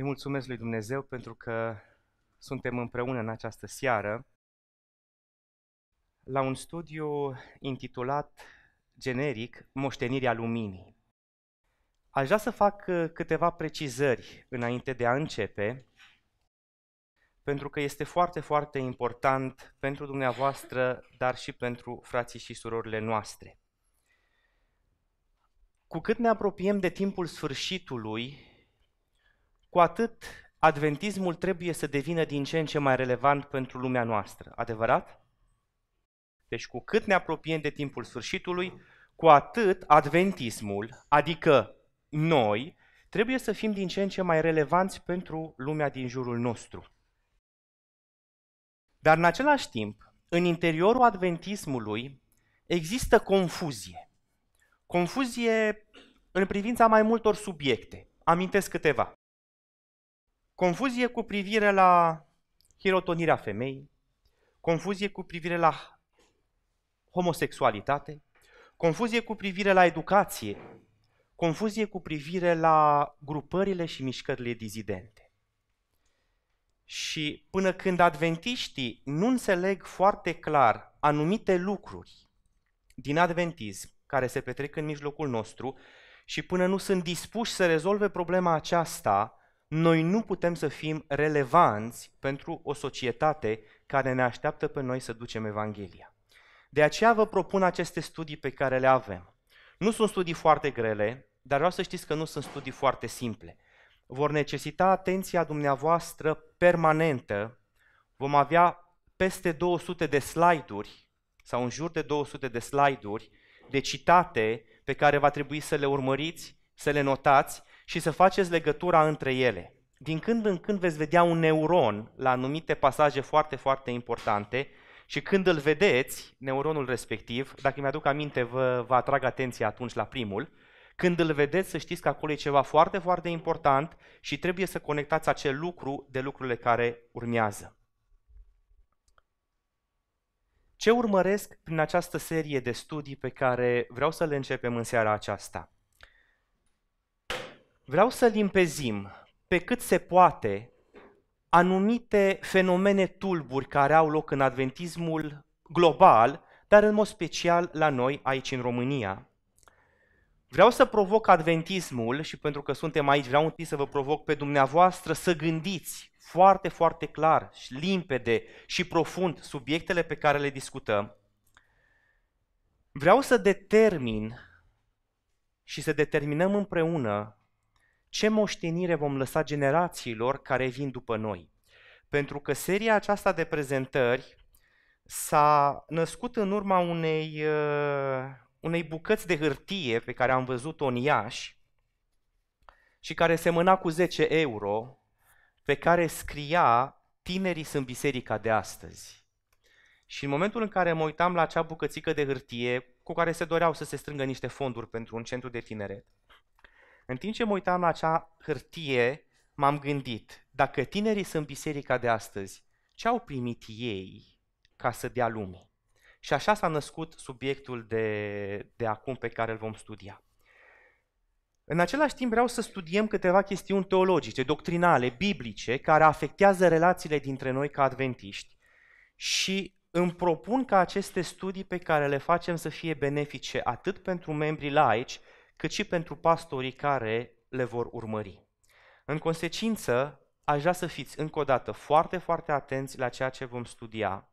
Îi mulțumesc lui Dumnezeu pentru că suntem împreună în această seară la un studiu intitulat generic Moștenirea Luminii. Aș vrea să fac uh, câteva precizări înainte de a începe, pentru că este foarte, foarte important pentru dumneavoastră, dar și pentru frații și surorile noastre. Cu cât ne apropiem de timpul sfârșitului, cu atât adventismul trebuie să devină din ce în ce mai relevant pentru lumea noastră. Adevărat? Deci cu cât ne apropiem de timpul sfârșitului, cu atât adventismul, adică noi, trebuie să fim din ce în ce mai relevanți pentru lumea din jurul nostru. Dar în același timp, în interiorul adventismului există confuzie. Confuzie în privința mai multor subiecte. Amintesc câteva. Confuzie cu privire la hirotonirea femeii, confuzie cu privire la homosexualitate, confuzie cu privire la educație, confuzie cu privire la grupările și mișcările dizidente. Și până când adventiștii nu înțeleg foarte clar anumite lucruri din adventism care se petrec în mijlocul nostru și până nu sunt dispuși să rezolve problema aceasta, noi nu putem să fim relevanți pentru o societate care ne așteaptă pe noi să ducem Evanghelia. De aceea vă propun aceste studii pe care le avem. Nu sunt studii foarte grele, dar vreau să știți că nu sunt studii foarte simple. Vor necesita atenția dumneavoastră permanentă. Vom avea peste 200 de slide-uri sau în jur de 200 de slide-uri de citate pe care va trebui să le urmăriți, să le notați și să faceți legătura între ele. Din când în când veți vedea un neuron la anumite pasaje foarte, foarte importante și când îl vedeți, neuronul respectiv, dacă mi-aduc aminte, vă, vă atrag atenția atunci la primul, când îl vedeți să știți că acolo e ceva foarte, foarte important și trebuie să conectați acel lucru de lucrurile care urmează. Ce urmăresc prin această serie de studii pe care vreau să le începem în seara aceasta? Vreau să limpezim pe cât se poate anumite fenomene tulburi care au loc în adventismul global, dar în mod special la noi aici în România. Vreau să provoc adventismul și pentru că suntem aici, vreau întâi să vă provoc pe dumneavoastră să gândiți foarte, foarte clar, și limpede și profund subiectele pe care le discutăm. Vreau să determin și să determinăm împreună ce moștenire vom lăsa generațiilor care vin după noi. Pentru că seria aceasta de prezentări s-a născut în urma unei, uh, unei bucăți de hârtie pe care am văzut-o în Iași și care semăna cu 10 euro, pe care scria Tinerii sunt biserica de astăzi. Și în momentul în care mă uitam la acea bucățică de hârtie cu care se doreau să se strângă niște fonduri pentru un centru de tineret, în timp ce mă uitam la acea hârtie, m-am gândit, dacă tinerii sunt biserica de astăzi, ce au primit ei ca să dea lumii? Și așa s-a născut subiectul de, de acum pe care îl vom studia. În același timp vreau să studiem câteva chestiuni teologice, doctrinale, biblice, care afectează relațiile dintre noi ca adventiști și îmi propun ca aceste studii pe care le facem să fie benefice atât pentru membrii laici, cât și pentru pastorii care le vor urmări. În consecință, aș vrea să fiți încă o dată foarte, foarte atenți la ceea ce vom studia.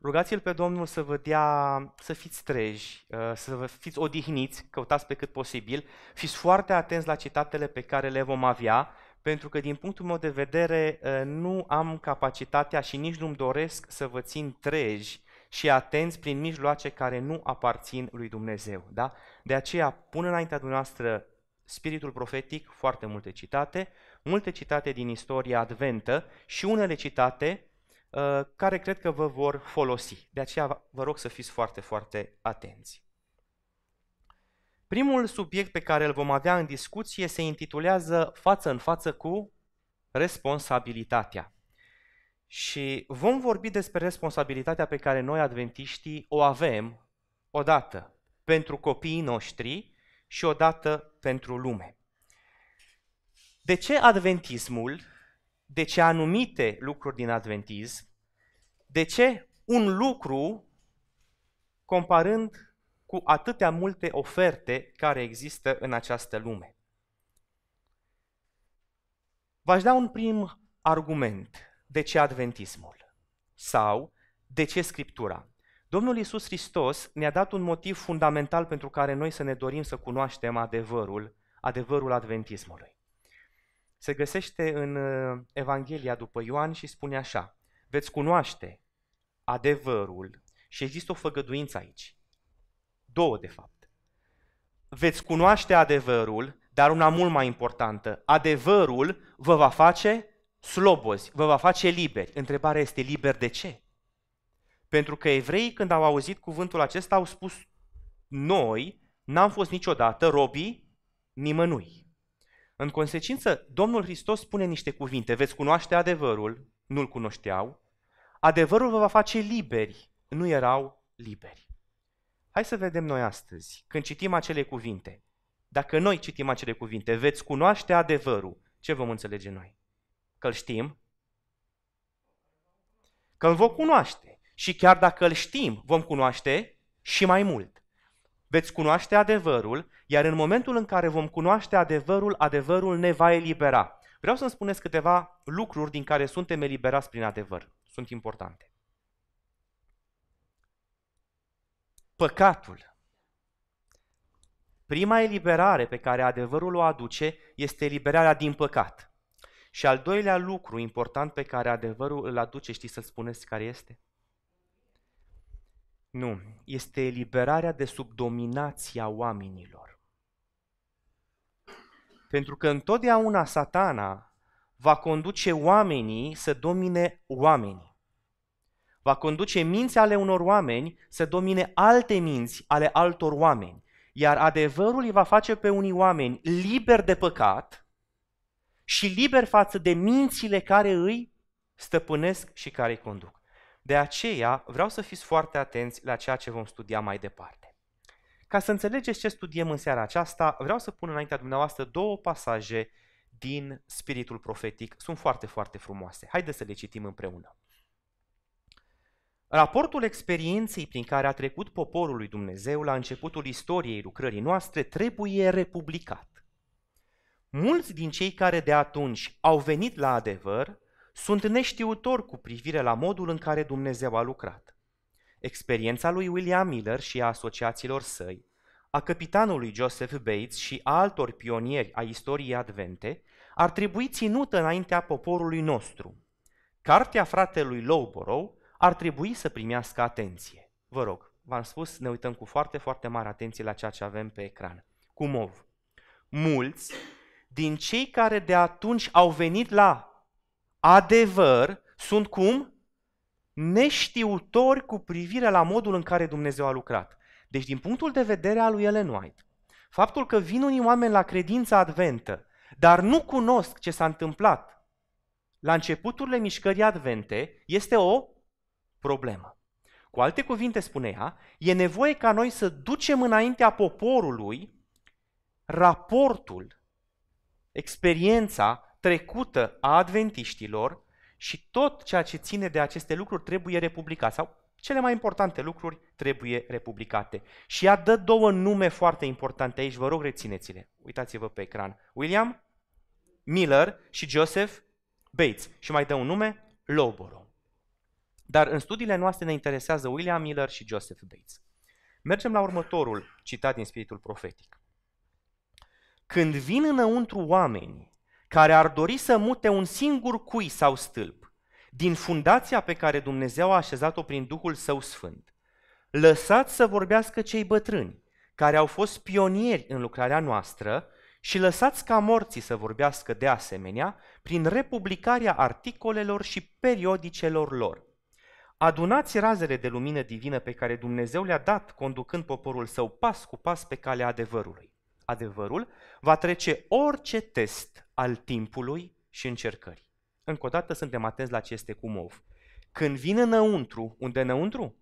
Rugați-L pe Domnul să vă dea, să fiți treji, uh, să vă fiți odihniți, căutați pe cât posibil, fiți foarte atenți la citatele pe care le vom avea, pentru că din punctul meu de vedere uh, nu am capacitatea și nici nu-mi doresc să vă țin treji și atenți prin mijloace care nu aparțin lui Dumnezeu. Da? De aceea pun înaintea dumneavoastră spiritul profetic, foarte multe citate, multe citate din istoria adventă și unele citate uh, care cred că vă vor folosi. De aceea vă rog să fiți foarte, foarte atenți. Primul subiect pe care îl vom avea în discuție se intitulează Față în față cu responsabilitatea. Și vom vorbi despre responsabilitatea pe care noi, adventiștii, o avem odată pentru copiii noștri și odată pentru lume. De ce adventismul, de ce anumite lucruri din adventism, de ce un lucru comparând cu atâtea multe oferte care există în această lume? V-aș da un prim argument de ce adventismul sau de ce Scriptura. Domnul Iisus Hristos ne-a dat un motiv fundamental pentru care noi să ne dorim să cunoaștem adevărul, adevărul adventismului. Se găsește în uh, Evanghelia după Ioan și spune așa, veți cunoaște adevărul și există o făgăduință aici. Două, de fapt. Veți cunoaște adevărul, dar una mult mai importantă. Adevărul vă va face slobozi, vă va face liberi. Întrebarea este liber de ce? Pentru că evreii când au auzit cuvântul acesta au spus noi n-am fost niciodată robii nimănui. În consecință, Domnul Hristos spune niște cuvinte, veți cunoaște adevărul, nu-l cunoșteau, adevărul vă va face liberi, nu erau liberi. Hai să vedem noi astăzi, când citim acele cuvinte, dacă noi citim acele cuvinte, veți cunoaște adevărul, ce vom înțelege noi? Că-l știm? Că-l vom cunoaște. Și chiar dacă îl știm, vom cunoaște și mai mult. Veți cunoaște adevărul, iar în momentul în care vom cunoaște adevărul, adevărul ne va elibera. Vreau să-mi spuneți câteva lucruri din care suntem eliberați prin adevăr. Sunt importante. Păcatul. Prima eliberare pe care adevărul o aduce este eliberarea din păcat. Și al doilea lucru important pe care adevărul îl aduce, știți să spuneți care este? Nu, este eliberarea de sub dominația oamenilor. Pentru că întotdeauna satana va conduce oamenii să domine oamenii. Va conduce minți ale unor oameni să domine alte minți ale altor oameni. Iar adevărul îi va face pe unii oameni liberi de păcat și liberi față de mințile care îi stăpânesc și care îi conduc. De aceea vreau să fiți foarte atenți la ceea ce vom studia mai departe. Ca să înțelegeți ce studiem în seara aceasta, vreau să pun înaintea dumneavoastră două pasaje din spiritul profetic. Sunt foarte, foarte frumoase. Haideți să le citim împreună. Raportul experienței prin care a trecut poporul lui Dumnezeu la începutul istoriei lucrării noastre trebuie republicat. Mulți din cei care de atunci au venit la adevăr sunt neștiutori cu privire la modul în care Dumnezeu a lucrat. Experiența lui William Miller și a asociaților săi, a capitanului Joseph Bates și a altor pionieri a istoriei advente ar trebui ținută înaintea poporului nostru. Cartea fratelui Lowborough ar trebui să primească atenție. Vă rog, v-am spus, ne uităm cu foarte, foarte mare atenție la ceea ce avem pe ecran. Cu mov. Mulți din cei care de atunci au venit la adevăr sunt cum? Neștiutori cu privire la modul în care Dumnezeu a lucrat. Deci din punctul de vedere al lui Ellen White, faptul că vin unii oameni la credința adventă, dar nu cunosc ce s-a întâmplat la începuturile mișcării advente, este o problemă. Cu alte cuvinte spune ea, e nevoie ca noi să ducem înaintea poporului raportul, experiența trecută a adventiștilor și tot ceea ce ține de aceste lucruri trebuie republicat sau cele mai importante lucruri trebuie republicate. Și ea dă două nume foarte importante aici, vă rog rețineți-le. Uitați-vă pe ecran. William Miller și Joseph Bates. Și mai dă un nume, Lowborough. Dar în studiile noastre ne interesează William Miller și Joseph Bates. Mergem la următorul citat din Spiritul Profetic. Când vin înăuntru oameni care ar dori să mute un singur cui sau stâlp din fundația pe care Dumnezeu a așezat-o prin Duhul Său Sfânt. Lăsați să vorbească cei bătrâni, care au fost pionieri în lucrarea noastră, și lăsați ca morții să vorbească de asemenea prin republicarea articolelor și periodicelor lor. Adunați razele de lumină divină pe care Dumnezeu le-a dat conducând poporul său pas cu pas pe calea adevărului. Adevărul va trece orice test al timpului și încercării. Încă o dată suntem atenți la ce este cu mov. Când vine înăuntru, unde înăuntru?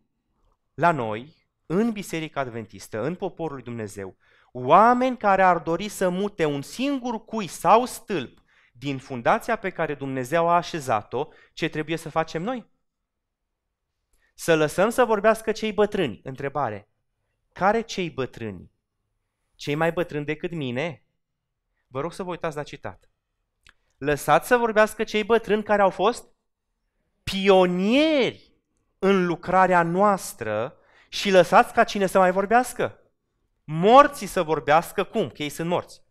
La noi, în Biserica Adventistă, în poporul lui Dumnezeu, oameni care ar dori să mute un singur cui sau stâlp din fundația pe care Dumnezeu a așezat-o, ce trebuie să facem noi? Să lăsăm să vorbească cei bătrâni. Întrebare. Care cei bătrâni? Cei mai bătrâni decât mine? Vă rog să vă uitați la citat. Lăsați să vorbească cei bătrâni care au fost pionieri în lucrarea noastră și lăsați ca cine să mai vorbească? Morții să vorbească cum? Că ei sunt morți.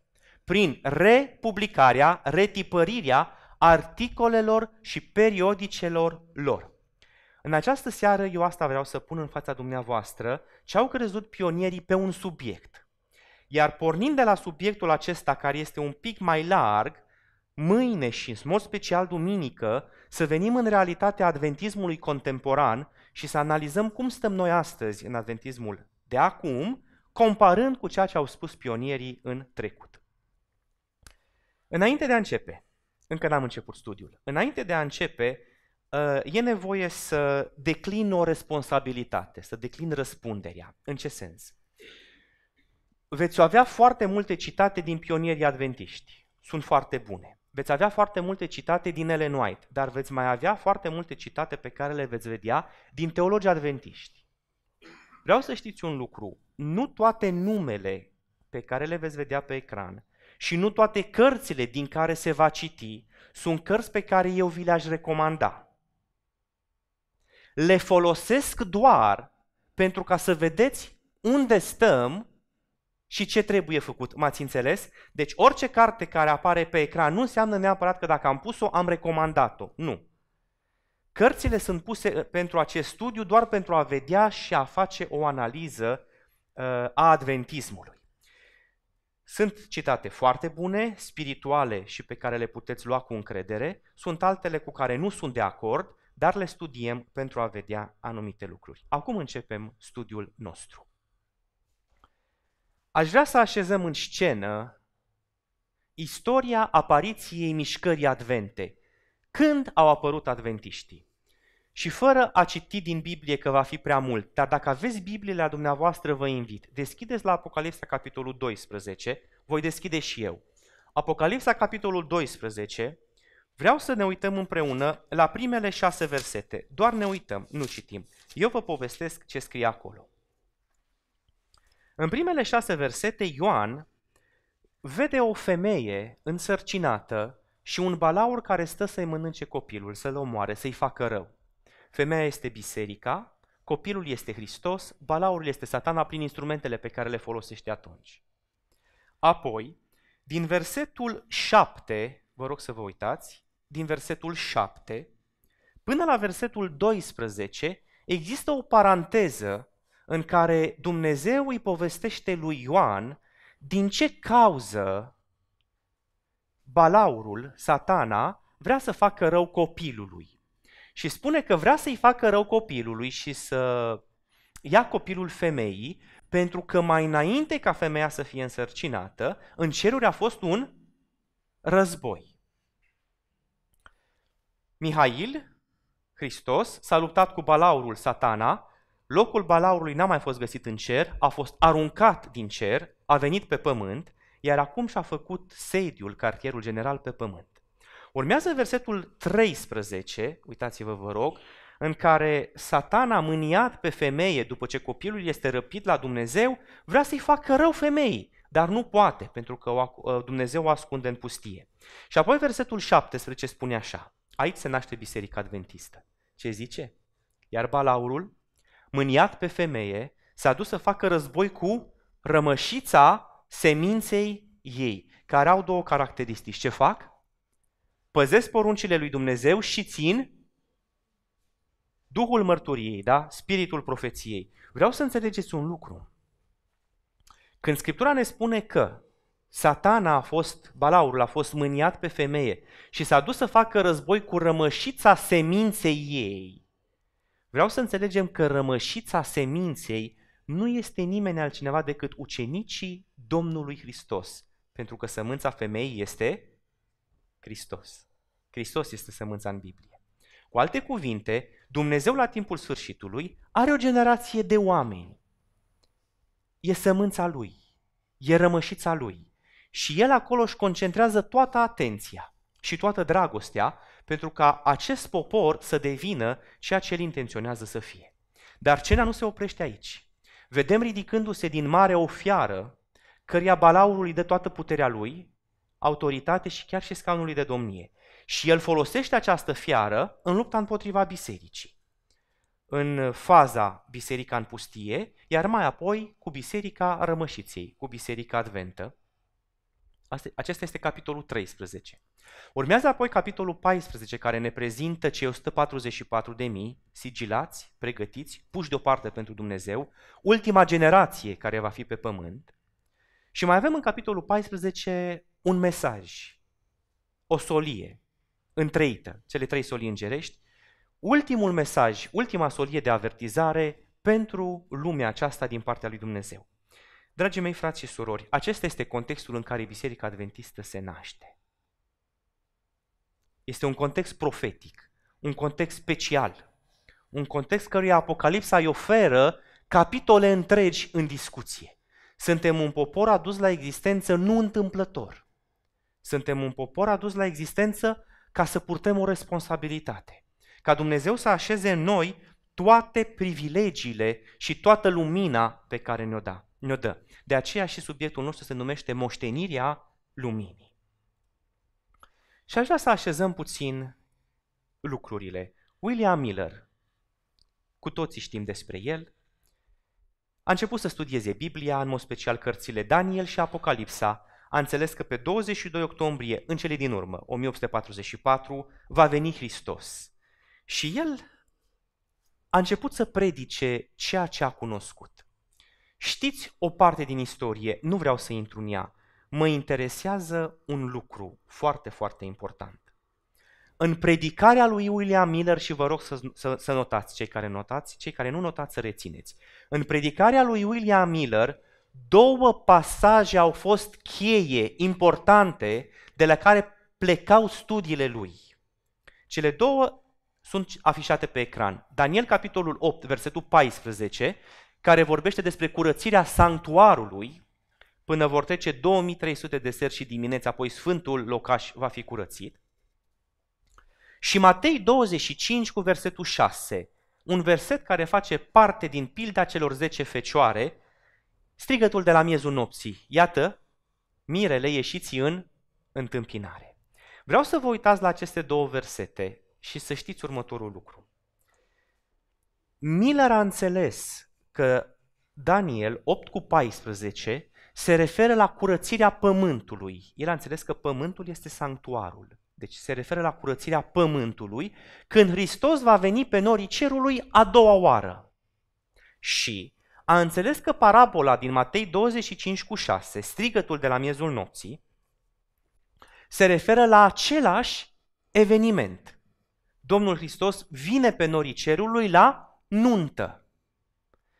Prin republicarea, retipărirea articolelor și periodicelor lor. În această seară eu asta vreau să pun în fața dumneavoastră ce au crezut pionierii pe un subiect. Iar pornind de la subiectul acesta care este un pic mai larg, mâine și în mod special duminică, să venim în realitatea adventismului contemporan și să analizăm cum stăm noi astăzi în adventismul de acum, comparând cu ceea ce au spus pionierii în trecut. Înainte de a începe, încă n-am început studiul, înainte de a începe, uh, e nevoie să declin o responsabilitate, să declin răspunderea. În ce sens? Veți avea foarte multe citate din pionierii adventiști. Sunt foarte bune. Veți avea foarte multe citate din Ellen White, dar veți mai avea foarte multe citate pe care le veți vedea din teologii adventiști. Vreau să știți un lucru. Nu toate numele pe care le veți vedea pe ecran și nu toate cărțile din care se va citi sunt cărți pe care eu vi le-aș recomanda. Le folosesc doar pentru ca să vedeți unde stăm și ce trebuie făcut. M-ați înțeles? Deci orice carte care apare pe ecran nu înseamnă neapărat că dacă am pus-o, am recomandat-o. Nu. Cărțile sunt puse uh, pentru acest studiu doar pentru a vedea și a face o analiză uh, a adventismului. Sunt citate foarte bune, spirituale și pe care le puteți lua cu încredere, sunt altele cu care nu sunt de acord, dar le studiem pentru a vedea anumite lucruri. Acum începem studiul nostru. Aș vrea să așezăm în scenă istoria apariției mișcării advente. Când au apărut adventiștii? Și fără a citi din Biblie că va fi prea mult, dar dacă aveți Bibliile la dumneavoastră, vă invit. Deschideți la Apocalipsa, capitolul 12, voi deschide și eu. Apocalipsa, capitolul 12, vreau să ne uităm împreună la primele șase versete. Doar ne uităm, nu citim. Eu vă povestesc ce scrie acolo. În primele șase versete, Ioan vede o femeie însărcinată și un balaur care stă să-i mănânce copilul, să-l omoare, să-i facă rău. Femeia este biserica, copilul este Hristos, balaurul este satana prin instrumentele pe care le folosește atunci. Apoi, din versetul 7, vă rog să vă uitați, din versetul 7 până la versetul 12 există o paranteză în care Dumnezeu îi povestește lui Ioan din ce cauză balaurul, satana, vrea să facă rău copilului. Și spune că vrea să-i facă rău copilului și să ia copilul femeii, pentru că mai înainte ca femeia să fie însărcinată, în ceruri a fost un război. Mihail, Hristos, s-a luptat cu balaurul satana Locul balaurului n-a mai fost găsit în cer, a fost aruncat din cer, a venit pe pământ, iar acum și-a făcut sediul, cartierul general, pe pământ. Urmează versetul 13, uitați-vă vă rog, în care satana mâniat pe femeie după ce copilul este răpit la Dumnezeu, vrea să-i facă rău femeii, dar nu poate, pentru că ă, Dumnezeu o ascunde în pustie. Și apoi versetul 17 spune așa, aici se naște Biserica Adventistă. Ce zice? Iar balaurul mâniat pe femeie, s-a dus să facă război cu rămășița seminței ei, care au două caracteristici. Ce fac? Păzesc poruncile lui Dumnezeu și țin Duhul mărturiei, da? Spiritul profeției. Vreau să înțelegeți un lucru. Când Scriptura ne spune că satana a fost, balaurul a fost mâniat pe femeie și s-a dus să facă război cu rămășița seminței ei, Vreau să înțelegem că rămășița seminței nu este nimeni altcineva decât ucenicii Domnului Hristos, pentru că sămânța femeii este Hristos. Hristos este sămânța în Biblie. Cu alte cuvinte, Dumnezeu la timpul sfârșitului are o generație de oameni. E sămânța lui, e rămășița lui și el acolo își concentrează toată atenția. și toată dragostea pentru ca acest popor să devină ceea ce el intenționează să fie. Dar scena nu se oprește aici. Vedem ridicându-se din mare o fiară, căreia balaurului dă toată puterea lui, autoritate și chiar și scaunului de domnie. Și el folosește această fiară în lupta împotriva bisericii. În faza biserica în pustie, iar mai apoi cu biserica rămășiței, cu biserica adventă. Acesta este capitolul 13. Urmează apoi capitolul 14, care ne prezintă cei 144 de mii, sigilați, pregătiți, puși deoparte pentru Dumnezeu, ultima generație care va fi pe pământ. Și mai avem în capitolul 14 un mesaj, o solie întreită, cele trei solii îngerești, ultimul mesaj, ultima solie de avertizare pentru lumea aceasta din partea lui Dumnezeu. Dragii mei frați și surori, acesta este contextul în care Biserica Adventistă se naște. Este un context profetic, un context special, un context căruia Apocalipsa îi oferă capitole întregi în discuție. Suntem un popor adus la existență nu întâmplător. Suntem un popor adus la existență ca să purtăm o responsabilitate. Ca Dumnezeu să așeze în noi toate privilegiile și toată lumina pe care ne-o, da, ne dă. De aceea și subiectul nostru se numește moștenirea luminii. Și aș vrea să așezăm puțin lucrurile. William Miller, cu toții știm despre el, a început să studieze Biblia, în mod special cărțile Daniel și Apocalipsa. A înțeles că pe 22 octombrie, în cele din urmă, 1844, va veni Hristos. Și el a început să predice ceea ce a cunoscut. Știți o parte din istorie, nu vreau să intru în ea, mă interesează un lucru foarte, foarte important. În predicarea lui William Miller, și vă rog să, să, să notați, cei care notați, cei care nu notați să rețineți, în predicarea lui William Miller, două pasaje au fost cheie, importante, de la care plecau studiile lui. Cele două sunt afișate pe ecran. Daniel, capitolul 8, versetul 14, care vorbește despre curățirea sanctuarului, până vor trece 2300 de seri și dimineți, apoi Sfântul locaș va fi curățit. Și Matei 25 cu versetul 6, un verset care face parte din pilda celor 10 fecioare, strigătul de la miezul nopții. Iată, mirele ieșiți în întâmpinare. Vreau să vă uitați la aceste două versete și să știți următorul lucru. Miller a înțeles că Daniel 8 cu 14 se referă la curățirea pământului. El a înțeles că pământul este sanctuarul. Deci se referă la curățirea pământului când Hristos va veni pe norii cerului a doua oară. Și a înțeles că parabola din Matei 25 cu 6, strigătul de la miezul nopții, se referă la același eveniment. Domnul Hristos vine pe norii cerului la nuntă.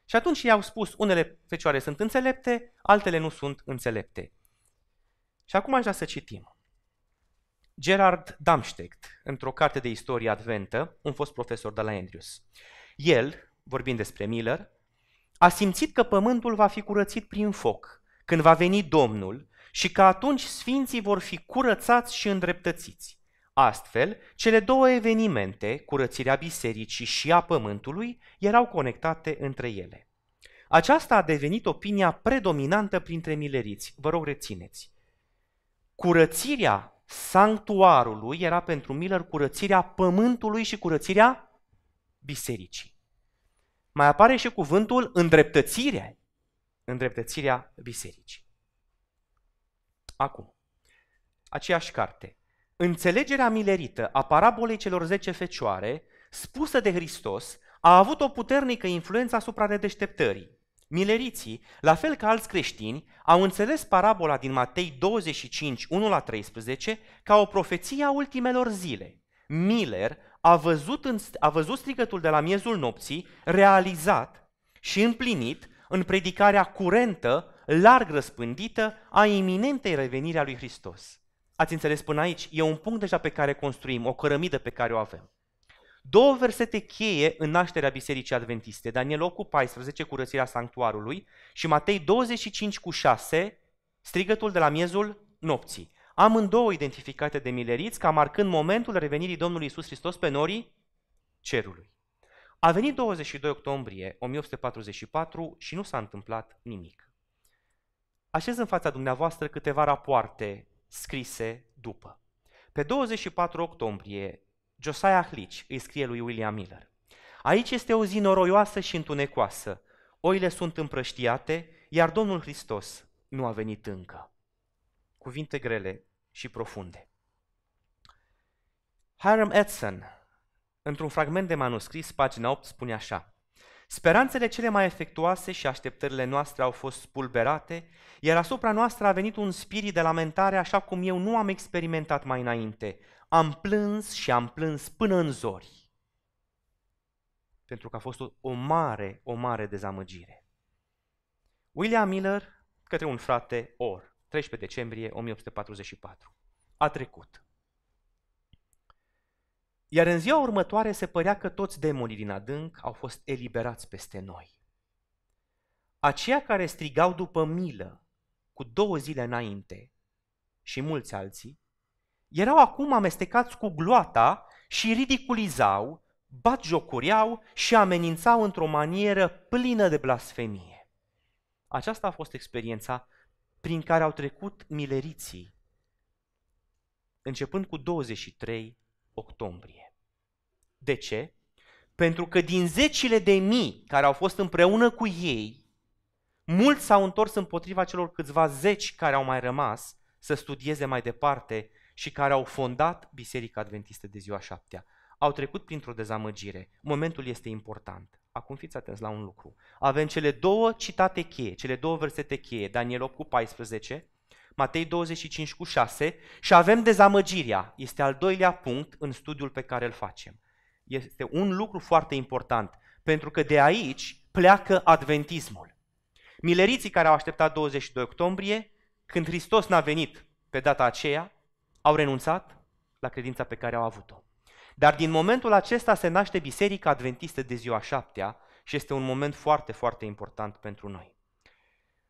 Și atunci i-au spus, unele fecioare sunt înțelepte, altele nu sunt înțelepte. Și acum aș vrea să citim. Gerard Damstedt, într-o carte de istorie adventă, un fost profesor de la Andrews. El, vorbind despre Miller, a simțit că pământul va fi curățit prin foc, când va veni Domnul, și că atunci sfinții vor fi curățați și îndreptățiți. Astfel, cele două evenimente, curățirea bisericii și a pământului, erau conectate între ele. Aceasta a devenit opinia predominantă printre mileriți. Vă rog, rețineți. Curățirea sanctuarului era pentru Miller curățirea pământului și curățirea bisericii. Mai apare și cuvântul îndreptățire, îndreptățirea bisericii. Acum, aceeași carte, Înțelegerea milerită a parabolei celor zece fecioare, spusă de Hristos, a avut o puternică influență asupra redeșteptării. Mileriții, la fel ca alți creștini, au înțeles parabola din Matei 25, 1 la 13, ca o profeție a ultimelor zile. Miller a văzut, în, a văzut strigătul de la miezul nopții realizat și împlinit în predicarea curentă, larg răspândită, a iminentei reveniri a lui Hristos. Ați înțeles până aici? E un punct deja pe care construim, o cărămidă pe care o avem. Două versete cheie în nașterea Bisericii Adventiste, Daniel 8 cu 14, curățirea sanctuarului și Matei 25 cu 6, strigătul de la miezul nopții. amândouă identificate de mileriți ca marcând momentul revenirii Domnului Isus Hristos pe norii cerului. A venit 22 octombrie 1844 și nu s-a întâmplat nimic. Așez în fața dumneavoastră câteva rapoarte scrise după. Pe 24 octombrie, Josiah Hlich îi scrie lui William Miller. Aici este o zi noroioasă și întunecoasă. Oile sunt împrăștiate, iar Domnul Hristos nu a venit încă. Cuvinte grele și profunde. Hiram Edson, într-un fragment de manuscris, pagina 8, spune așa. Speranțele cele mai efectuoase și așteptările noastre au fost spulberate, iar asupra noastră a venit un spirit de lamentare așa cum eu nu am experimentat mai înainte. Am plâns și am plâns până în zori. Pentru că a fost o, o mare, o mare dezamăgire. William Miller către un frate Or, 13 decembrie 1844. A trecut. Iar în ziua următoare se părea că toți demonii din adânc au fost eliberați peste noi. Aceia care strigau după milă cu două zile înainte și mulți alții, erau acum amestecați cu gloata și ridiculizau, batjocureau și amenințau într-o manieră plină de blasfemie. Aceasta a fost experiența prin care au trecut mileriții, începând cu 23 octombrie. De ce? Pentru că din zecile de mii care au fost împreună cu ei, mulți s-au întors împotriva celor câțiva zeci care au mai rămas să studieze mai departe și care au fondat Biserica Adventistă de ziua șaptea. Au trecut printr-o dezamăgire. Momentul este important. Acum fiți atenți la un lucru. Avem cele două citate cheie, cele două versete cheie, Daniel 8 cu 14 Matei 25 cu 6 și avem dezamăgirea. Este al doilea punct în studiul pe care îl facem. Este un lucru foarte important, pentru că de aici pleacă adventismul. Mileriții care au așteptat 22 octombrie, când Hristos n-a venit pe data aceea, au renunțat la credința pe care au avut-o. Dar din momentul acesta se naște Biserica Adventistă de ziua șaptea și este un moment foarte, foarte important pentru noi.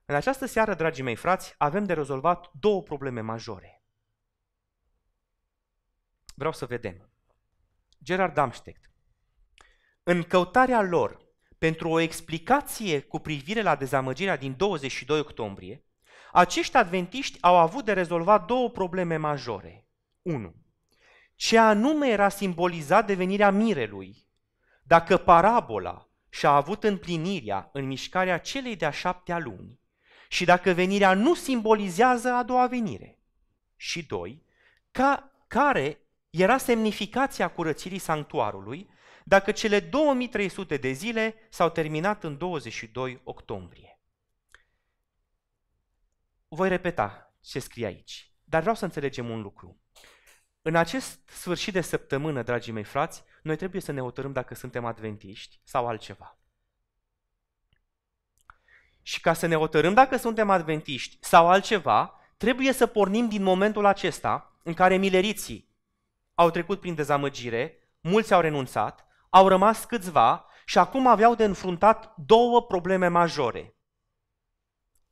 În această seară, dragii mei frați, avem de rezolvat două probleme majore. Vreau să vedem. Gerard Damstedt. În căutarea lor pentru o explicație cu privire la dezamăgirea din 22 octombrie, acești adventiști au avut de rezolvat două probleme majore. 1. Ce anume era simbolizat de venirea mirelui, dacă parabola și-a avut împlinirea în mișcarea celei de-a șaptea luni, și dacă venirea nu simbolizează a doua venire. Și doi, ca, care era semnificația curățirii sanctuarului dacă cele 2300 de zile s-au terminat în 22 octombrie. Voi repeta ce scrie aici, dar vreau să înțelegem un lucru. În acest sfârșit de săptămână, dragii mei frați, noi trebuie să ne hotărâm dacă suntem adventiști sau altceva. Și ca să ne hotărâm dacă suntem adventiști sau altceva, trebuie să pornim din momentul acesta în care mileriții au trecut prin dezamăgire, mulți au renunțat, au rămas câțiva și acum aveau de înfruntat două probleme majore.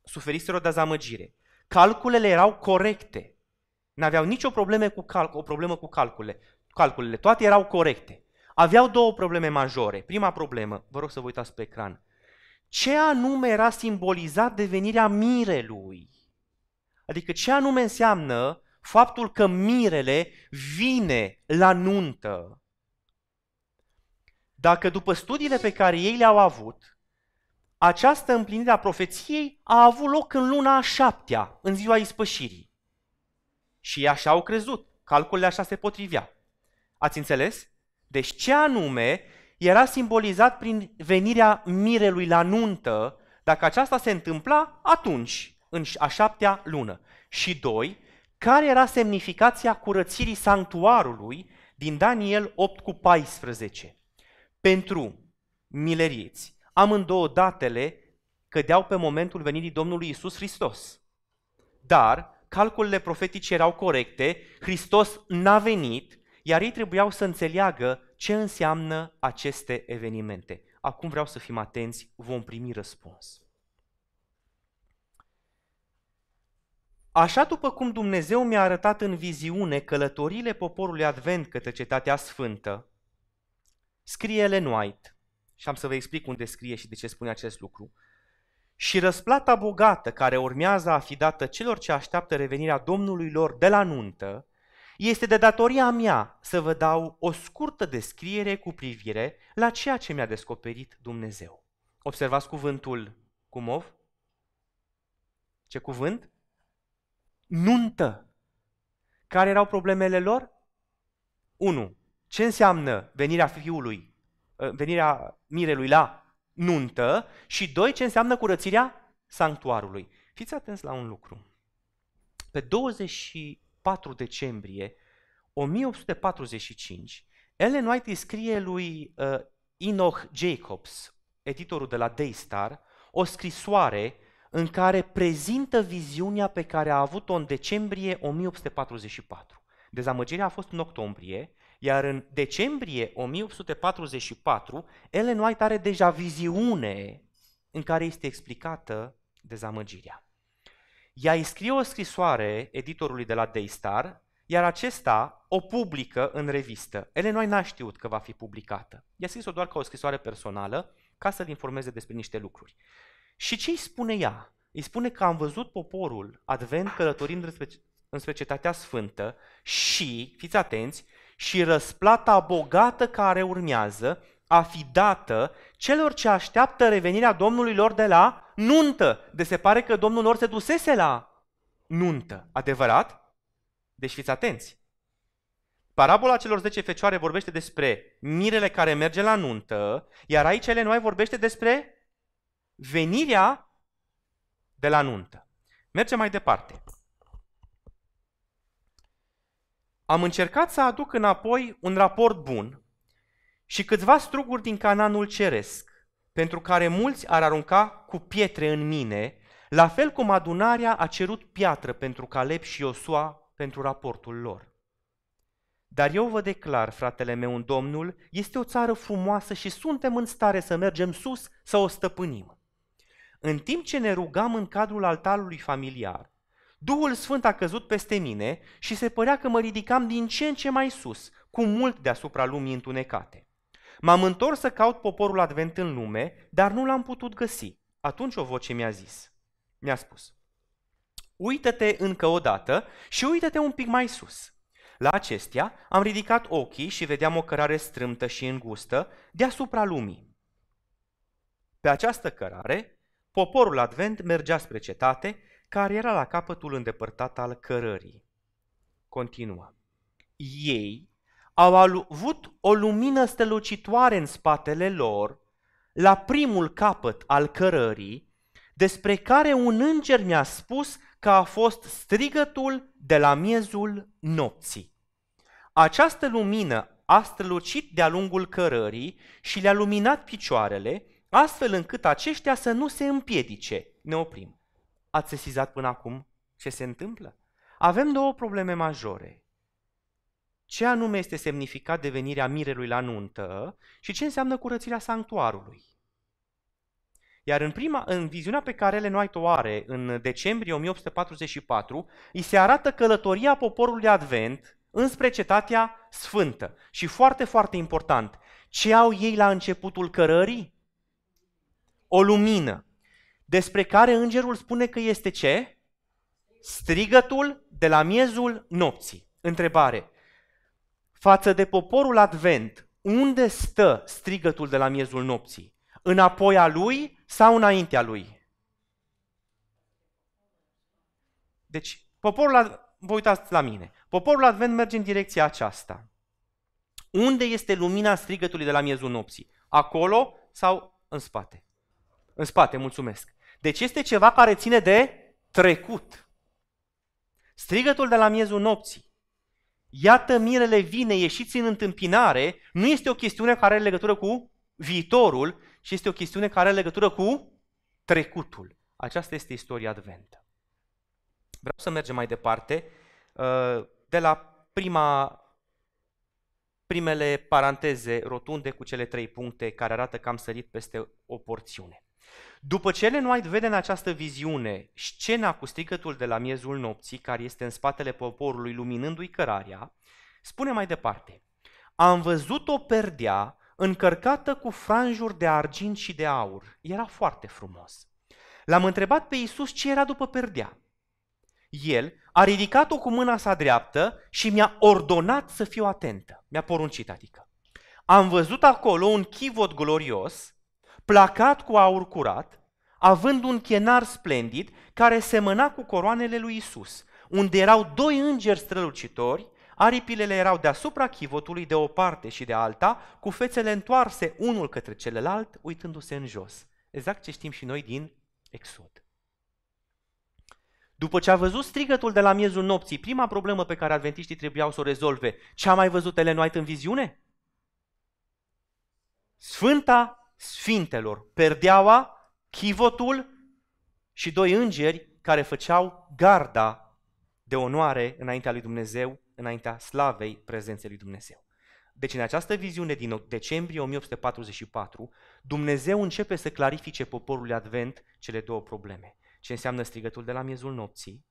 Suferiseră o dezamăgire. Calculele erau corecte. N-aveau nicio problemă cu cal- o problemă cu calculele. calculele. Toate erau corecte. Aveau două probleme majore. Prima problemă, vă rog să vă uitați pe ecran, ce anume era simbolizat de venirea mirelui. Adică ce anume înseamnă faptul că mirele vine la nuntă. Dacă după studiile pe care ei le-au avut, această împlinire a profeției a avut loc în luna a șaptea, în ziua ispășirii. Și ei așa au crezut, calculele așa se potrivea. Ați înțeles? Deci ce anume era simbolizat prin venirea mirelui la nuntă, dacă aceasta se întâmpla atunci, în a șaptea lună. Și doi, care era semnificația curățirii sanctuarului din Daniel 8 cu 14. Pentru mileriți, amândouă datele cădeau pe momentul venirii Domnului Isus Hristos. Dar calculele profetice erau corecte, Hristos n-a venit, iar ei trebuiau să înțeleagă ce înseamnă aceste evenimente. Acum vreau să fim atenți, vom primi răspuns. Așa după cum Dumnezeu mi-a arătat în viziune călătorile poporului Advent către cetatea sfântă, scrie Ellen White, și am să vă explic unde scrie și de ce spune acest lucru, și răsplata bogată care urmează a fi dată celor ce așteaptă revenirea Domnului lor de la nuntă, este de datoria mea să vă dau o scurtă descriere cu privire la ceea ce mi-a descoperit Dumnezeu. Observați cuvântul cumov? Ce cuvânt? Nuntă. Care erau problemele lor? 1. Ce înseamnă venirea fiului, ă, venirea mirelui la nuntă? Și doi, ce înseamnă curățirea sanctuarului? Fiți atenți la un lucru. Pe 24 decembrie 1845, Ellen White îi scrie lui uh, Enoch Jacobs, editorul de la Daystar, o scrisoare în care prezintă viziunea pe care a avut-o în decembrie 1844. Dezamăgirea a fost în octombrie, iar în decembrie 1844, Ellen White are deja viziune în care este explicată dezamăgirea. Ea îi scrie o scrisoare editorului de la Daystar, iar acesta o publică în revistă. Ellen White n-a știut că va fi publicată. I-a scris-o doar ca o scrisoare personală, ca să-l informeze despre niște lucruri. Și ce îi spune ea? Îi spune că am văzut poporul advent călătorind înspre, înspre cetatea sfântă și, fiți atenți, și răsplata bogată care urmează a fi dată celor ce așteaptă revenirea Domnului lor de la nuntă. De se pare că Domnul lor se dusese la nuntă. Adevărat? Deci fiți atenți. Parabola celor 10 fecioare vorbește despre mirele care merge la nuntă, iar aici ele noi vorbește despre venirea de la nuntă. Mergem mai departe. Am încercat să aduc înapoi un raport bun și câțiva struguri din cananul ceresc, pentru care mulți ar arunca cu pietre în mine, la fel cum adunarea a cerut piatră pentru Caleb și Iosua pentru raportul lor. Dar eu vă declar, fratele meu în Domnul, este o țară frumoasă și suntem în stare să mergem sus să o stăpânim. În timp ce ne rugam în cadrul altarului familiar, Duhul Sfânt a căzut peste mine și se părea că mă ridicam din ce în ce mai sus, cu mult deasupra lumii întunecate. M-am întors să caut poporul advent în lume, dar nu l-am putut găsi. Atunci o voce mi-a zis, mi-a spus, uită-te încă o dată și uită-te un pic mai sus. La acestea am ridicat ochii și vedeam o cărare strâmtă și îngustă deasupra lumii. Pe această cărare Poporul advent mergea spre cetate, care era la capătul îndepărtat al cărării. Continuă. Ei au avut o lumină strălucitoare în spatele lor, la primul capăt al cărării, despre care un înger mi-a spus că a fost strigătul de la miezul nopții. Această lumină a strălucit de-a lungul cărării și le-a luminat picioarele, astfel încât aceștia să nu se împiedice. Ne oprim. Ați sesizat până acum ce se întâmplă? Avem două probleme majore. Ce anume este semnificat de venirea mirelui la nuntă și ce înseamnă curățirea sanctuarului. Iar în, prima, în viziunea pe care Ellen White o are în decembrie 1844, îi se arată călătoria poporului Advent înspre cetatea sfântă. Și foarte, foarte important, ce au ei la începutul cărării? O lumină, despre care îngerul spune că este ce? Strigătul de la miezul nopții. Întrebare. Față de poporul advent, unde stă strigătul de la miezul nopții? Înapoi a lui sau înaintea lui? Deci, poporul, vă uitați la mine, poporul advent merge în direcția aceasta. Unde este lumina strigătului de la miezul nopții? Acolo sau în spate? În spate, mulțumesc. Deci este ceva care ține de trecut. Strigătul de la miezul nopții. Iată mirele vine, ieșiți în întâmpinare, nu este o chestiune care are legătură cu viitorul, ci este o chestiune care are legătură cu trecutul. Aceasta este istoria adventă. Vreau să mergem mai departe uh, de la prima, primele paranteze rotunde cu cele trei puncte care arată că am sărit peste o porțiune. După ce Ellen White vede în această viziune scena cu strigătul de la miezul nopții, care este în spatele poporului luminându-i cărarea, spune mai departe, Am văzut o perdea încărcată cu franjuri de argint și de aur. Era foarte frumos. L-am întrebat pe Iisus ce era după perdea. El a ridicat-o cu mâna sa dreaptă și mi-a ordonat să fiu atentă. Mi-a poruncit, adică. Am văzut acolo un chivot glorios, placat cu aur curat, având un chenar splendid care semăna cu coroanele lui Isus, unde erau doi îngeri strălucitori, aripilele erau deasupra chivotului de o parte și de alta, cu fețele întoarse unul către celălalt, uitându-se în jos. Exact ce știm și noi din Exod. După ce a văzut strigătul de la miezul nopții, prima problemă pe care adventiștii trebuiau să o rezolve, ce a mai văzut Ellen White în viziune? Sfânta Sfintelor, perdeaua, chivotul și doi îngeri care făceau garda de onoare înaintea lui Dumnezeu, înaintea slavei prezenței lui Dumnezeu. Deci în această viziune din decembrie 1844, Dumnezeu începe să clarifice poporului Advent cele două probleme. Ce înseamnă strigătul de la miezul nopții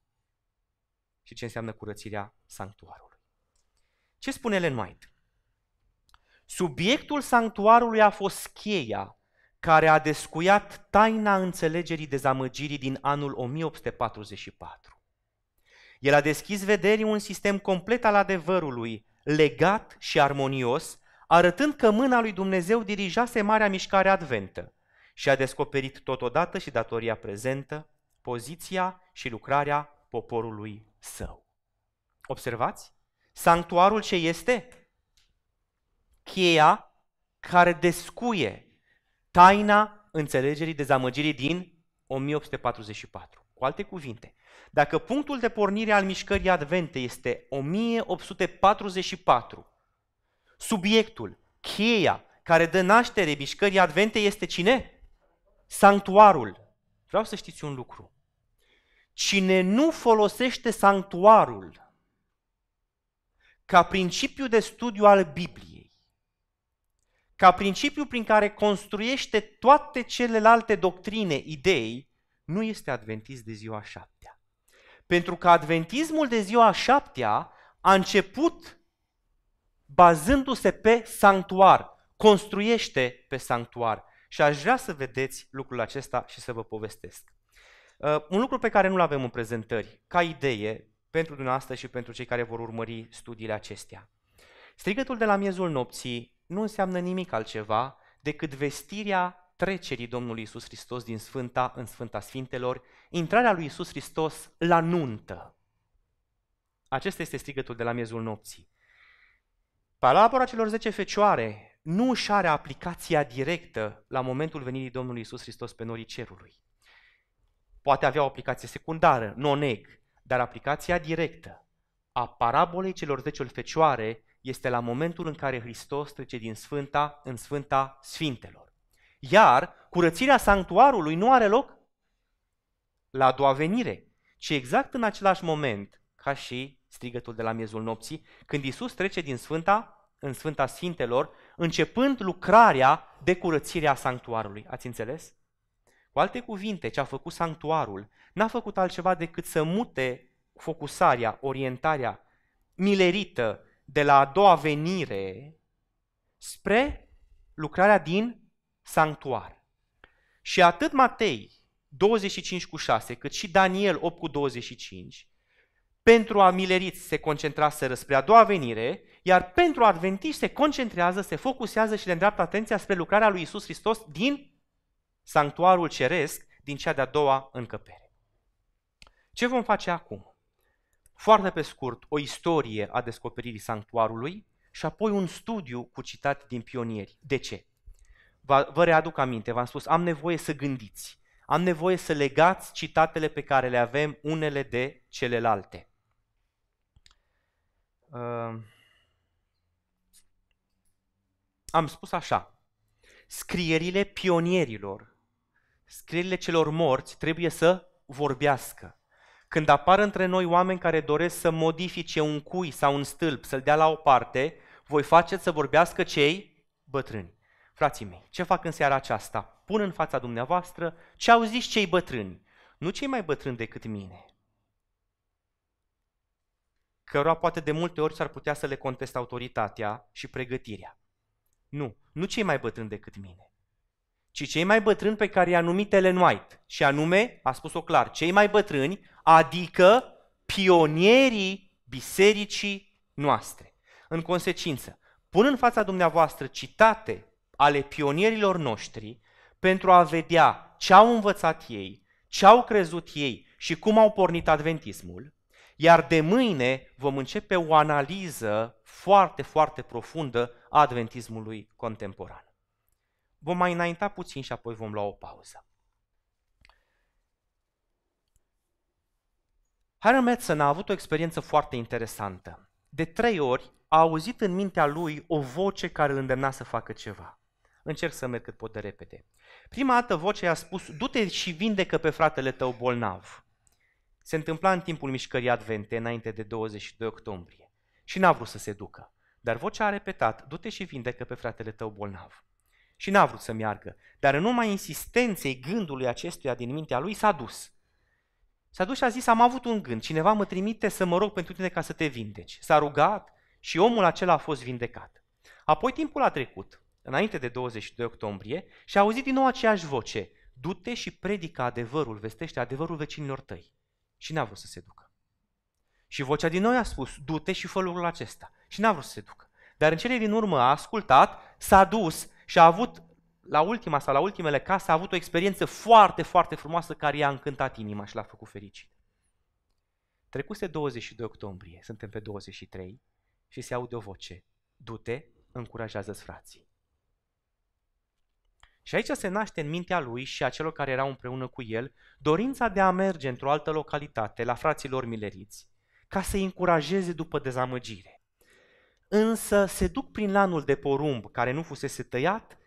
și ce înseamnă curățirea sanctuarului. Ce spune Ellen White? Subiectul sanctuarului a fost cheia care a descuiat taina înțelegerii dezamăgirii din anul 1844. El a deschis vederii un sistem complet al adevărului, legat și armonios, arătând că mâna lui Dumnezeu dirijase marea mișcare adventă și a descoperit totodată și datoria prezentă, poziția și lucrarea poporului său. Observați? Sanctuarul ce este? Cheia care descuie taina înțelegerii dezamăgirii din 1844. Cu alte cuvinte, dacă punctul de pornire al mișcării advente este 1844, subiectul, cheia care dă naștere mișcării advente este cine? Sanctuarul. Vreau să știți un lucru. Cine nu folosește sanctuarul ca principiu de studiu al Bibliei, ca principiu prin care construiește toate celelalte doctrine, idei, nu este adventist de ziua șaptea. Pentru că adventismul de ziua șaptea a început bazându-se pe sanctuar, construiește pe sanctuar. Și aș vrea să vedeți lucrul acesta și să vă povestesc. Uh, un lucru pe care nu-l avem în prezentări, ca idee, pentru dumneavoastră și pentru cei care vor urmări studiile acestea. Strigătul de la miezul nopții nu înseamnă nimic altceva decât vestirea trecerii Domnului Isus Hristos din Sfânta în Sfânta Sfintelor, intrarea lui Isus Hristos la nuntă. Acesta este strigătul de la miezul nopții. Parabora celor 10 fecioare nu își are aplicația directă la momentul venirii Domnului Isus Hristos pe norii cerului. Poate avea o aplicație secundară, nu o neg, dar aplicația directă a parabolei celor 10 fecioare este la momentul în care Hristos trece din Sfânta în Sfânta Sfintelor. Iar curățirea sanctuarului nu are loc la a doua venire, ci exact în același moment ca și strigătul de la miezul nopții, când Isus trece din Sfânta în Sfânta Sfintelor, începând lucrarea de curățire a sanctuarului. Ați înțeles? Cu alte cuvinte, ce a făcut sanctuarul n-a făcut altceva decât să mute focusarea, orientarea milerită de la a doua venire spre lucrarea din sanctuar. Și atât Matei 25 cu 6, cât și Daniel 8 cu 25, pentru a mileriți se concentraseră spre a doua venire, iar pentru adventiști se concentrează, se focusează și le îndreaptă atenția spre lucrarea lui Isus Hristos din sanctuarul ceresc, din cea de-a doua încăpere. Ce vom face acum? Foarte pe scurt, o istorie a descoperirii sanctuarului și apoi un studiu cu citate din pionieri. De ce? Vă readuc aminte, v-am spus, am nevoie să gândiți, am nevoie să legați citatele pe care le avem unele de celelalte. Uh, am spus așa, scrierile pionierilor, scrierile celor morți trebuie să vorbească. Când apar între noi oameni care doresc să modifice un cui sau un stâlp, să-l dea la o parte, voi faceți să vorbească cei bătrâni. Frații mei, ce fac în seara aceasta? Pun în fața dumneavoastră ce au zis cei bătrâni, nu cei mai bătrâni decât mine, cărora poate de multe ori s-ar putea să le conteste autoritatea și pregătirea. Nu, nu cei mai bătrâni decât mine, ci cei mai bătrâni pe care i-a numit Ellen White, și anume, a spus-o clar, cei mai bătrâni, adică pionierii bisericii noastre. În consecință, pun în fața dumneavoastră citate ale pionierilor noștri pentru a vedea ce au învățat ei, ce au crezut ei și cum au pornit adventismul, iar de mâine vom începe o analiză foarte, foarte profundă a adventismului contemporan. Vom mai înainta puțin și apoi vom lua o pauză. Hiram Edson a avut o experiență foarte interesantă. De trei ori a auzit în mintea lui o voce care îl îndemna să facă ceva. Încerc să merg cât pot de repede. Prima dată vocea i-a spus, du-te și vindecă pe fratele tău bolnav. Se întâmpla în timpul mișcării advente, înainte de 22 octombrie. Și n-a vrut să se ducă. Dar vocea a repetat, du-te și vindecă pe fratele tău bolnav. Și n-a vrut să meargă. Dar în urma insistenței gândului acestuia din mintea lui s-a dus. S-a dus și a zis, am avut un gând, cineva mă trimite să mă rog pentru tine ca să te vindeci. S-a rugat și omul acela a fost vindecat. Apoi timpul a trecut, înainte de 22 octombrie, și a auzit din nou aceeași voce, du-te și predică adevărul, vestește adevărul vecinilor tăi. Și n-a vrut să se ducă. Și vocea din nou a spus, du-te și fă lucrul acesta. Și n-a vrut să se ducă. Dar în cele din urmă a ascultat, s-a dus și a avut la ultima sau la ultimele case a avut o experiență foarte, foarte frumoasă care i-a încântat inima și l-a făcut fericit. Trecuse 22 octombrie, suntem pe 23 și se aude o voce. Du-te, încurajează-ți frații. Și aici se naște în mintea lui și a celor care erau împreună cu el dorința de a merge într-o altă localitate, la fraților mileriți, ca să-i încurajeze după dezamăgire. Însă se duc prin lanul de porumb care nu fusese tăiat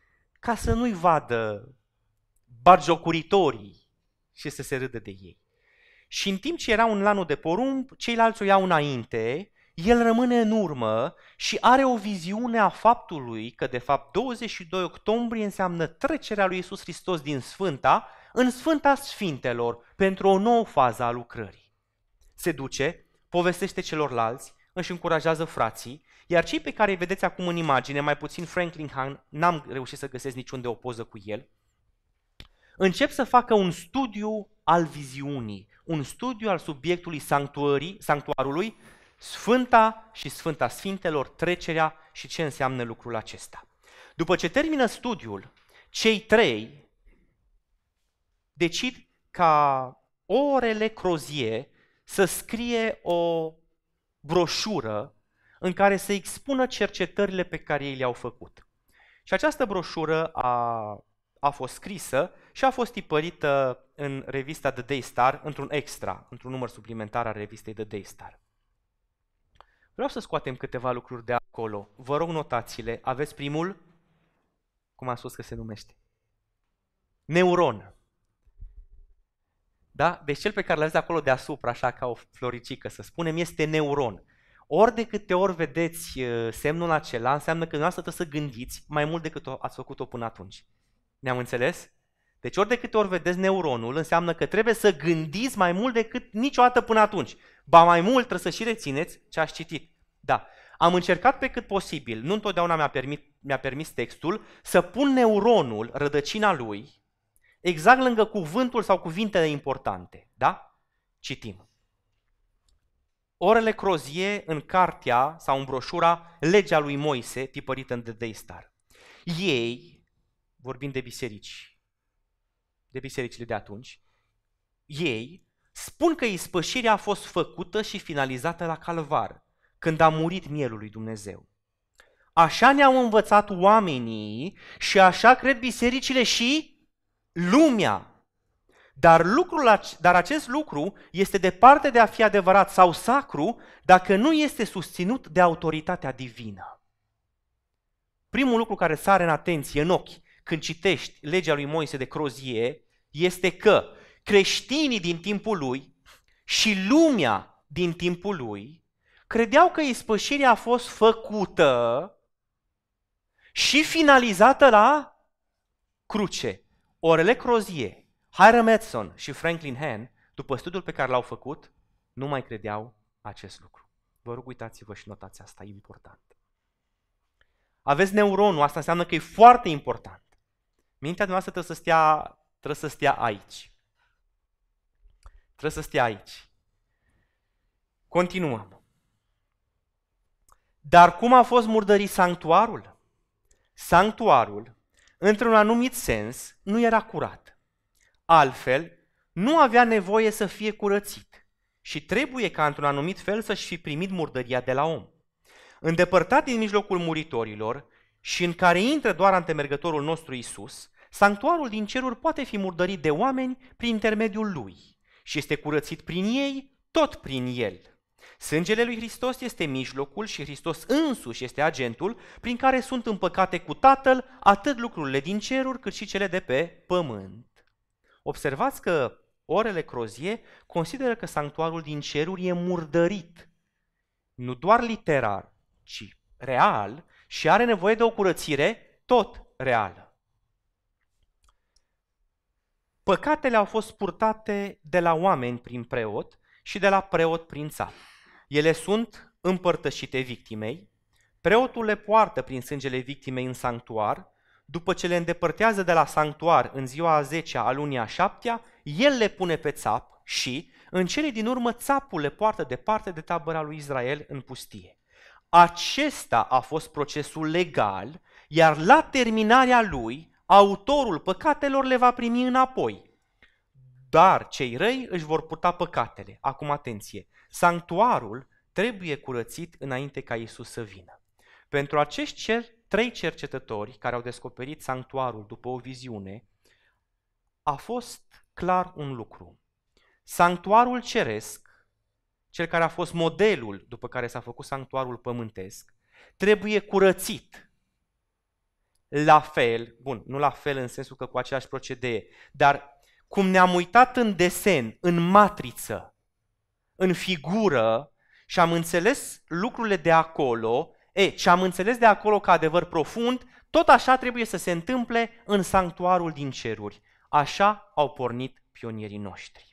ca să nu-i vadă barjocuritorii și să se râdă de ei. Și în timp ce era un lanul de porumb, ceilalți o iau înainte, el rămâne în urmă și are o viziune a faptului că de fapt 22 octombrie înseamnă trecerea lui Isus Hristos din Sfânta în Sfânta Sfintelor pentru o nouă fază a lucrării. Se duce, povestește celorlalți, își încurajează frații iar cei pe care îi vedeți acum în imagine, mai puțin Franklin Han, n-am reușit să găsesc niciunde o poză cu el, încep să facă un studiu al viziunii, un studiu al subiectului sanctuarii, sanctuarului, Sfânta și Sfânta Sfintelor, trecerea și ce înseamnă lucrul acesta. După ce termină studiul, cei trei decid ca orele Crozie să scrie o broșură în care să expună cercetările pe care ei le-au făcut. Și această broșură a, a fost scrisă și a fost tipărită în revista The Daystar, într-un extra, într-un număr suplimentar al revistei The Daystar. Vreau să scoatem câteva lucruri de acolo. Vă rog notațiile. Aveți primul? Cum am spus că se numește? Neuron. Da? Deci cel pe care l-aveți acolo deasupra, așa ca o floricică, să spunem, este neuron. Ori de câte ori vedeți uh, semnul acela, înseamnă că dumneavoastră trebuie să gândiți mai mult decât ați făcut-o până atunci. Ne-am înțeles? Deci ori de câte ori vedeți neuronul, înseamnă că trebuie să gândiți mai mult decât niciodată până atunci. Ba mai mult trebuie să și rețineți ce ați citit. Da. Am încercat pe cât posibil, nu întotdeauna mi-a permis, mi-a permis textul, să pun neuronul, rădăcina lui, exact lângă cuvântul sau cuvintele importante. Da? Citim orele Crozie în cartea sau în broșura Legea lui Moise, tipărită în The Daystar. Ei, vorbind de biserici, de bisericile de atunci, ei spun că ispășirea a fost făcută și finalizată la calvar, când a murit mielul lui Dumnezeu. Așa ne-au învățat oamenii și așa cred bisericile și lumea. Dar, lucrul, dar acest lucru este departe de a fi adevărat sau sacru dacă nu este susținut de autoritatea divină. Primul lucru care sare în atenție, în ochi, când citești legea lui Moise de Crozie, este că creștinii din timpul lui și lumea din timpul lui credeau că ispășirea a fost făcută și finalizată la cruce. Orele Crozie, Hiram Edson și Franklin Hen, după studiul pe care l-au făcut, nu mai credeau acest lucru. Vă rog, uitați-vă și notați asta, e important. Aveți neuronul, asta înseamnă că e foarte important. Mintea noastră trebuie să stea, trebuie să stea aici. Trebuie să stea aici. Continuăm. Dar cum a fost murdărit sanctuarul? Sanctuarul, într-un anumit sens, nu era curat. Altfel, nu avea nevoie să fie curățit și trebuie ca într-un anumit fel să-și fi primit murdăria de la om. Îndepărtat din mijlocul muritorilor și în care intră doar antemergătorul nostru Isus, sanctuarul din ceruri poate fi murdărit de oameni prin intermediul lui și este curățit prin ei, tot prin el. Sângele lui Hristos este mijlocul și Hristos însuși este agentul prin care sunt împăcate cu Tatăl atât lucrurile din ceruri cât și cele de pe pământ. Observați că orele Crozie consideră că sanctuarul din ceruri e murdărit, nu doar literar, ci real și are nevoie de o curățire tot reală. Păcatele au fost purtate de la oameni prin preot și de la preot prin țară. Ele sunt împărtășite victimei, preotul le poartă prin sângele victimei în sanctuar, după ce le îndepărtează de la sanctuar în ziua a 10 a lunii a 7 el le pune pe țap și, în cele din urmă, țapul le poartă departe de tabăra lui Israel în pustie. Acesta a fost procesul legal, iar la terminarea lui, autorul păcatelor le va primi înapoi. Dar cei răi își vor purta păcatele. Acum atenție, sanctuarul trebuie curățit înainte ca Isus să vină. Pentru acești cer, trei cercetători care au descoperit sanctuarul după o viziune, a fost clar un lucru. Sanctuarul ceresc, cel care a fost modelul după care s-a făcut sanctuarul pământesc, trebuie curățit. La fel, bun, nu la fel în sensul că cu același procedee, dar cum ne-am uitat în desen, în matriță, în figură și am înțeles lucrurile de acolo, e, ce am înțeles de acolo ca adevăr profund, tot așa trebuie să se întâmple în sanctuarul din ceruri. Așa au pornit pionierii noștri.